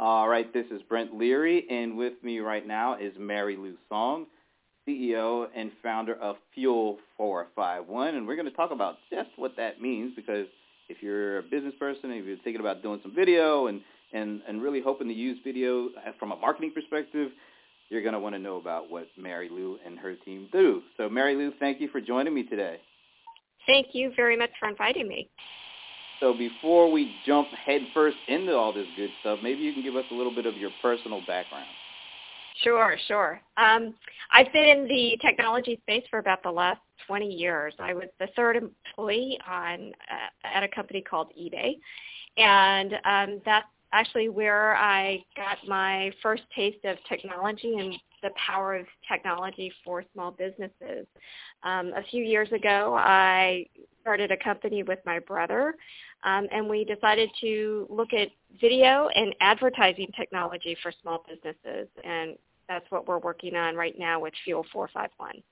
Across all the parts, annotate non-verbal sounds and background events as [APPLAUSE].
All right, this is Brent Leary, and with me right now is Mary Lou Song, CEO and founder of Fuel 451, and we're going to talk about just what that means because if you're a business person and if you're thinking about doing some video and, and, and really hoping to use video from a marketing perspective, you're going to want to know about what Mary Lou and her team do. So Mary Lou, thank you for joining me today. Thank you very much for inviting me. So before we jump headfirst into all this good stuff, maybe you can give us a little bit of your personal background. Sure, sure. Um, I've been in the technology space for about the last 20 years. I was the third employee on uh, at a company called eBay, and um, that's actually where I got my first taste of technology and the power of technology for small businesses. Um, a few years ago, I started a company with my brother, um, and we decided to look at video and advertising technology for small businesses, and that's what we're working on right now with Fuel 451.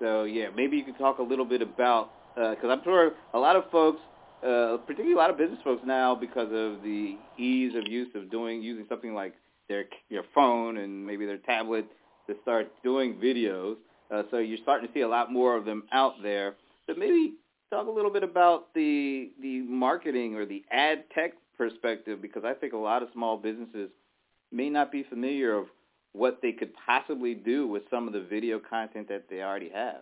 So yeah, maybe you could talk a little bit about because uh, I'm sure a lot of folks, uh, particularly a lot of business folks now, because of the ease of use of doing using something like their your phone and maybe their tablet to start doing videos. Uh, so you're starting to see a lot more of them out there. So maybe talk a little bit about the the marketing or the ad tech perspective because I think a lot of small businesses may not be familiar of what they could possibly do with some of the video content that they already have.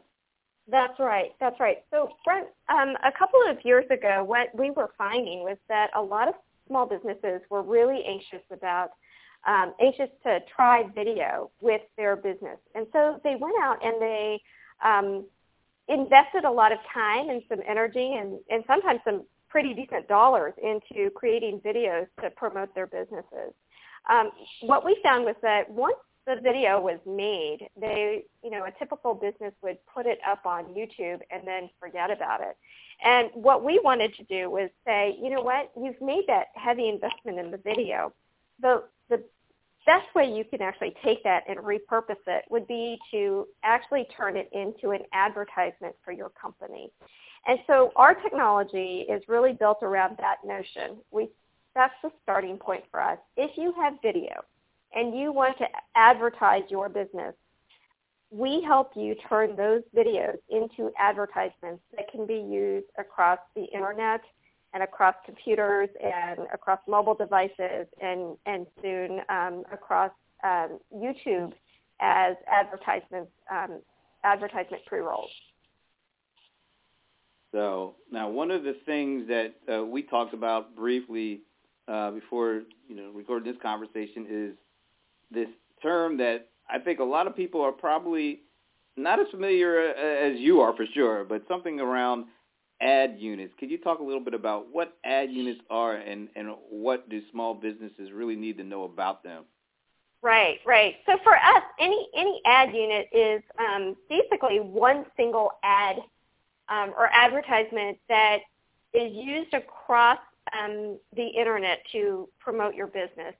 That's right. That's right. So, Brent, um, a couple of years ago, what we were finding was that a lot of small businesses were really anxious about um, anxious to try video with their business, and so they went out and they um, invested a lot of time and some energy and, and sometimes some pretty decent dollars into creating videos to promote their businesses. Um, what we found was that once the video was made, they, you know, a typical business would put it up on YouTube and then forget about it. And what we wanted to do was say, you know what, you've made that heavy investment in the video. The, the best way you can actually take that and repurpose it would be to actually turn it into an advertisement for your company. And so our technology is really built around that notion. We, that's the starting point for us. If you have video and you want to advertise your business, we help you turn those videos into advertisements that can be used across the internet and across computers and across mobile devices and, and soon um, across um, YouTube as advertisements, um, advertisement pre-rolls. So now one of the things that uh, we talked about briefly uh, before you know recording this conversation is this term that I think a lot of people are probably not as familiar uh, as you are for sure, but something around ad units. Could you talk a little bit about what ad units are and, and what do small businesses really need to know about them? Right, right. So for us, any any ad unit is um, basically one single ad um, or advertisement that is used across um, the internet to promote your business.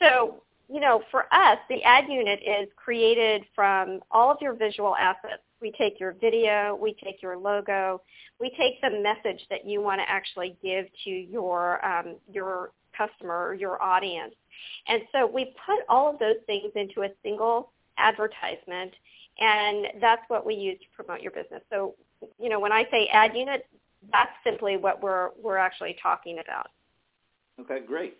So you know, for us, the ad unit is created from all of your visual assets. We take your video, we take your logo, we take the message that you want to actually give to your um, your customer, your audience. And so we put all of those things into a single advertisement, and that's what we use to promote your business. So, you know, when I say ad unit, that's simply what we're we're actually talking about. Okay, great.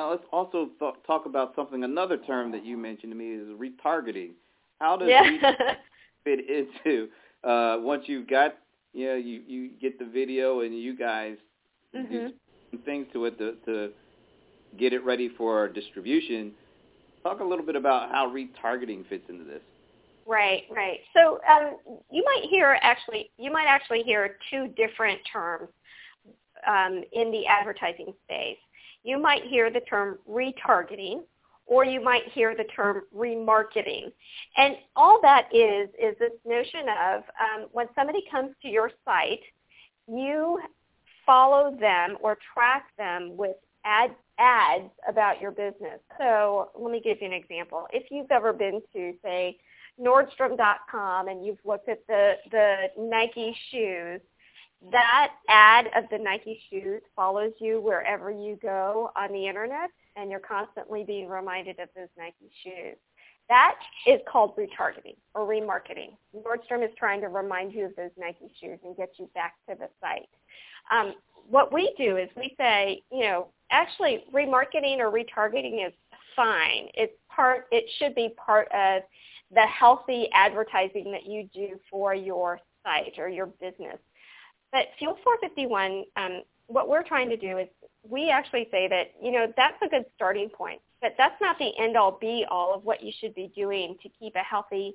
Now let's also th- talk about something. Another term that you mentioned to me is retargeting. How does yeah. it [LAUGHS] fit into uh, once you've got you know you you get the video and you guys mm-hmm. do things to it to, to get it ready for distribution. Talk a little bit about how retargeting fits into this. Right, right. So um, you might hear actually you might actually hear two different terms um, in the advertising space you might hear the term retargeting or you might hear the term remarketing. And all that is is this notion of um, when somebody comes to your site, you follow them or track them with ad, ads about your business. So let me give you an example. If you've ever been to, say, Nordstrom.com and you've looked at the, the Nike shoes, that ad of the Nike shoes follows you wherever you go on the internet, and you're constantly being reminded of those Nike shoes. That is called retargeting or remarketing. Nordstrom is trying to remind you of those Nike shoes and get you back to the site. Um, what we do is we say, you know, actually remarketing or retargeting is fine. It's part. It should be part of the healthy advertising that you do for your site or your business. But Fuel 451, um, what we're trying to do is we actually say that, you know, that's a good starting point, but that's not the end all be all of what you should be doing to keep a healthy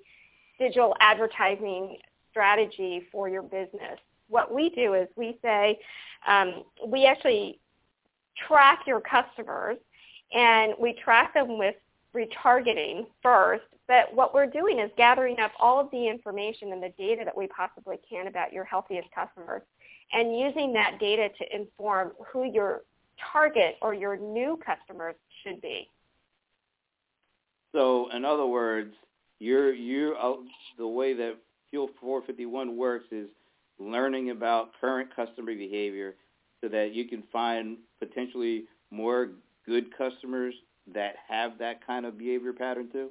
digital advertising strategy for your business. What we do is we say um, we actually track your customers and we track them with retargeting first but what we're doing is gathering up all of the information and the data that we possibly can about your healthiest customers and using that data to inform who your target or your new customers should be. So in other words, you're, you're, uh, the way that Fuel 451 works is learning about current customer behavior so that you can find potentially more good customers that have that kind of behavior pattern too?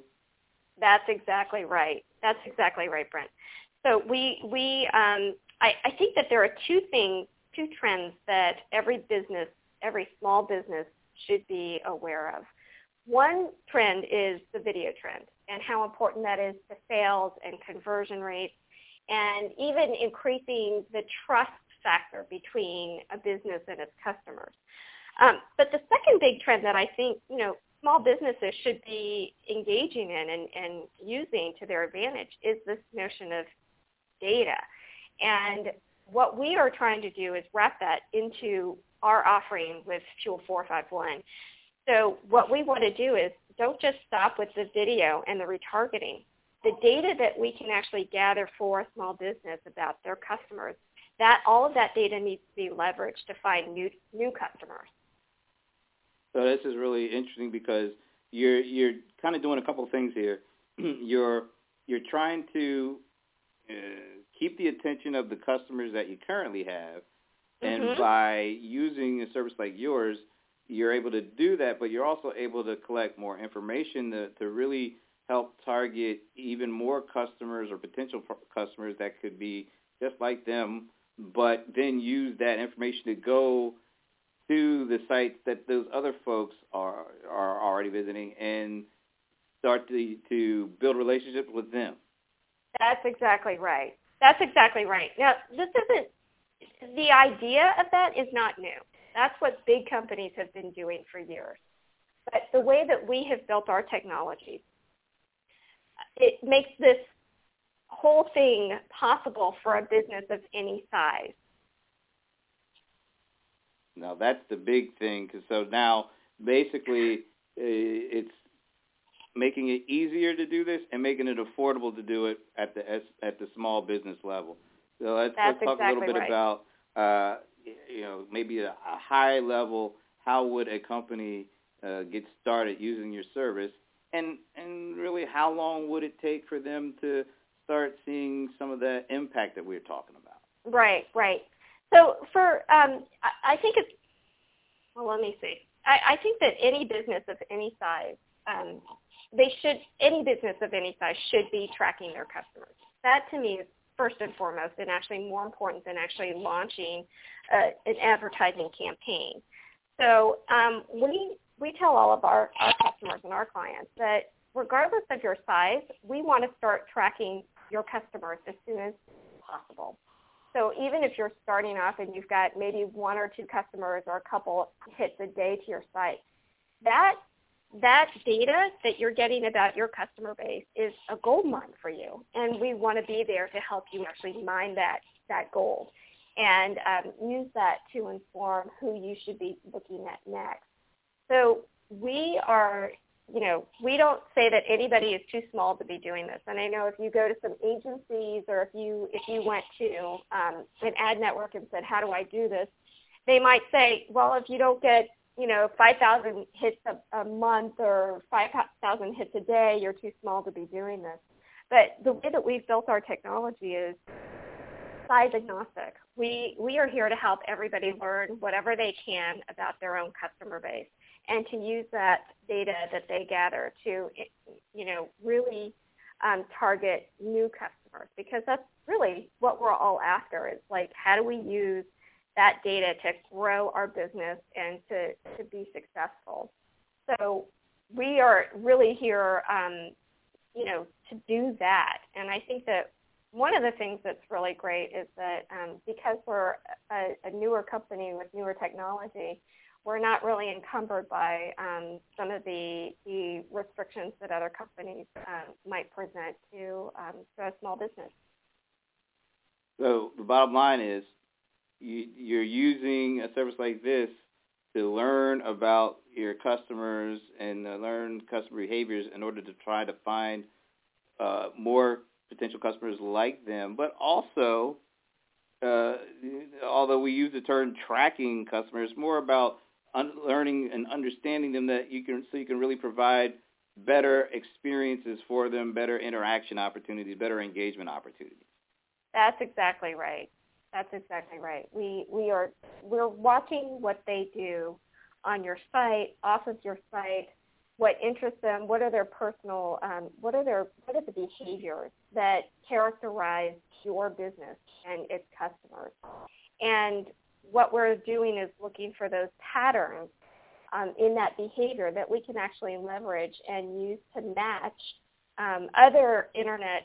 That's exactly right. That's exactly right, Brent. So we we um, I, I think that there are two things, two trends that every business, every small business should be aware of. One trend is the video trend and how important that is to sales and conversion rates and even increasing the trust factor between a business and its customers. Um, but the second big trend that I think, you know, small businesses should be engaging in and, and using to their advantage is this notion of data. And what we are trying to do is wrap that into our offering with Fuel 451. So what we want to do is don't just stop with the video and the retargeting. The data that we can actually gather for a small business about their customers, that all of that data needs to be leveraged to find new new customers. So this is really interesting because you're you're kind of doing a couple of things here. [CLEARS THROAT] you're you're trying to uh, keep the attention of the customers that you currently have, and mm-hmm. by using a service like yours, you're able to do that. But you're also able to collect more information to, to really help target even more customers or potential customers that could be just like them, but then use that information to go to the sites that those other folks are are already visiting and start to to build relationships with them. That's exactly right. That's exactly right. Now, this isn't the idea of that is not new. That's what big companies have been doing for years. But the way that we have built our technology, it makes this whole thing possible for a business of any size. Now that's the big thing. Cause so now basically uh, it's making it easier to do this and making it affordable to do it at the at the small business level. So let's, let's talk exactly a little bit right. about uh, you know maybe a, a high level. How would a company uh, get started using your service, and and really how long would it take for them to start seeing some of the impact that we're talking about? Right, right. So for, um, I, I think it's, well, let me see. I, I think that any business of any size, um, they should, any business of any size should be tracking their customers. That to me is first and foremost and actually more important than actually launching uh, an advertising campaign. So um, we, we tell all of our, our customers and our clients that regardless of your size, we want to start tracking your customers as soon as possible. So even if you're starting off and you've got maybe one or two customers or a couple hits a day to your site, that that data that you're getting about your customer base is a gold mine for you, and we want to be there to help you actually mine that that gold and um, use that to inform who you should be looking at next. So we are you know, we don't say that anybody is too small to be doing this. And I know if you go to some agencies or if you if you went to um, an ad network and said, "How do I do this?" they might say, "Well, if you don't get you know 5,000 hits a, a month or 5,000 hits a day, you're too small to be doing this." But the way that we've built our technology is size agnostic. We we are here to help everybody learn whatever they can about their own customer base and to use that data that they gather to you know really um, target new customers because that's really what we're all after is like how do we use that data to grow our business and to, to be successful. So we are really here, um, you know, to do that. And I think that one of the things that's really great is that um, because we're a, a, newer company with newer technology, we're not really encumbered by um, some of the, the restrictions that other companies um, might present to, um, to a small business. So the bottom line is you, you're using a service like this to learn about your customers and learn customer behaviors in order to try to find uh, more potential customers like them, but also, uh, although we use the term tracking customers, more about learning and understanding them that you can so you can really provide better experiences for them, better interaction opportunities, better engagement opportunities. That's exactly right. That's exactly right. We we are we're watching what they do on your site, off of your site, what interests them, what are their personal, um, what are their what are the behaviors that characterize your business and its customers, and what we're doing is looking for those patterns um, in that behavior that we can actually leverage and use to match um, other internet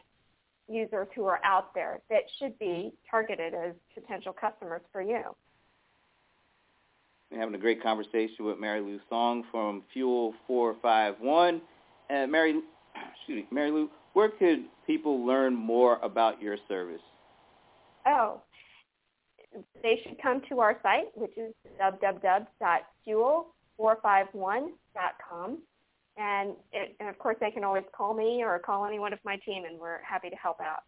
users who are out there that should be targeted as potential customers for you. We're having a great conversation with Mary Lou Song from Fuel 451. And Mary, [CLEARS THROAT] excuse me, Mary Lou, where could people learn more about your service? Oh, they should come to our site, which is www.fuel451.com. And, it, and of course, they can always call me or call any one of my team, and we're happy to help out.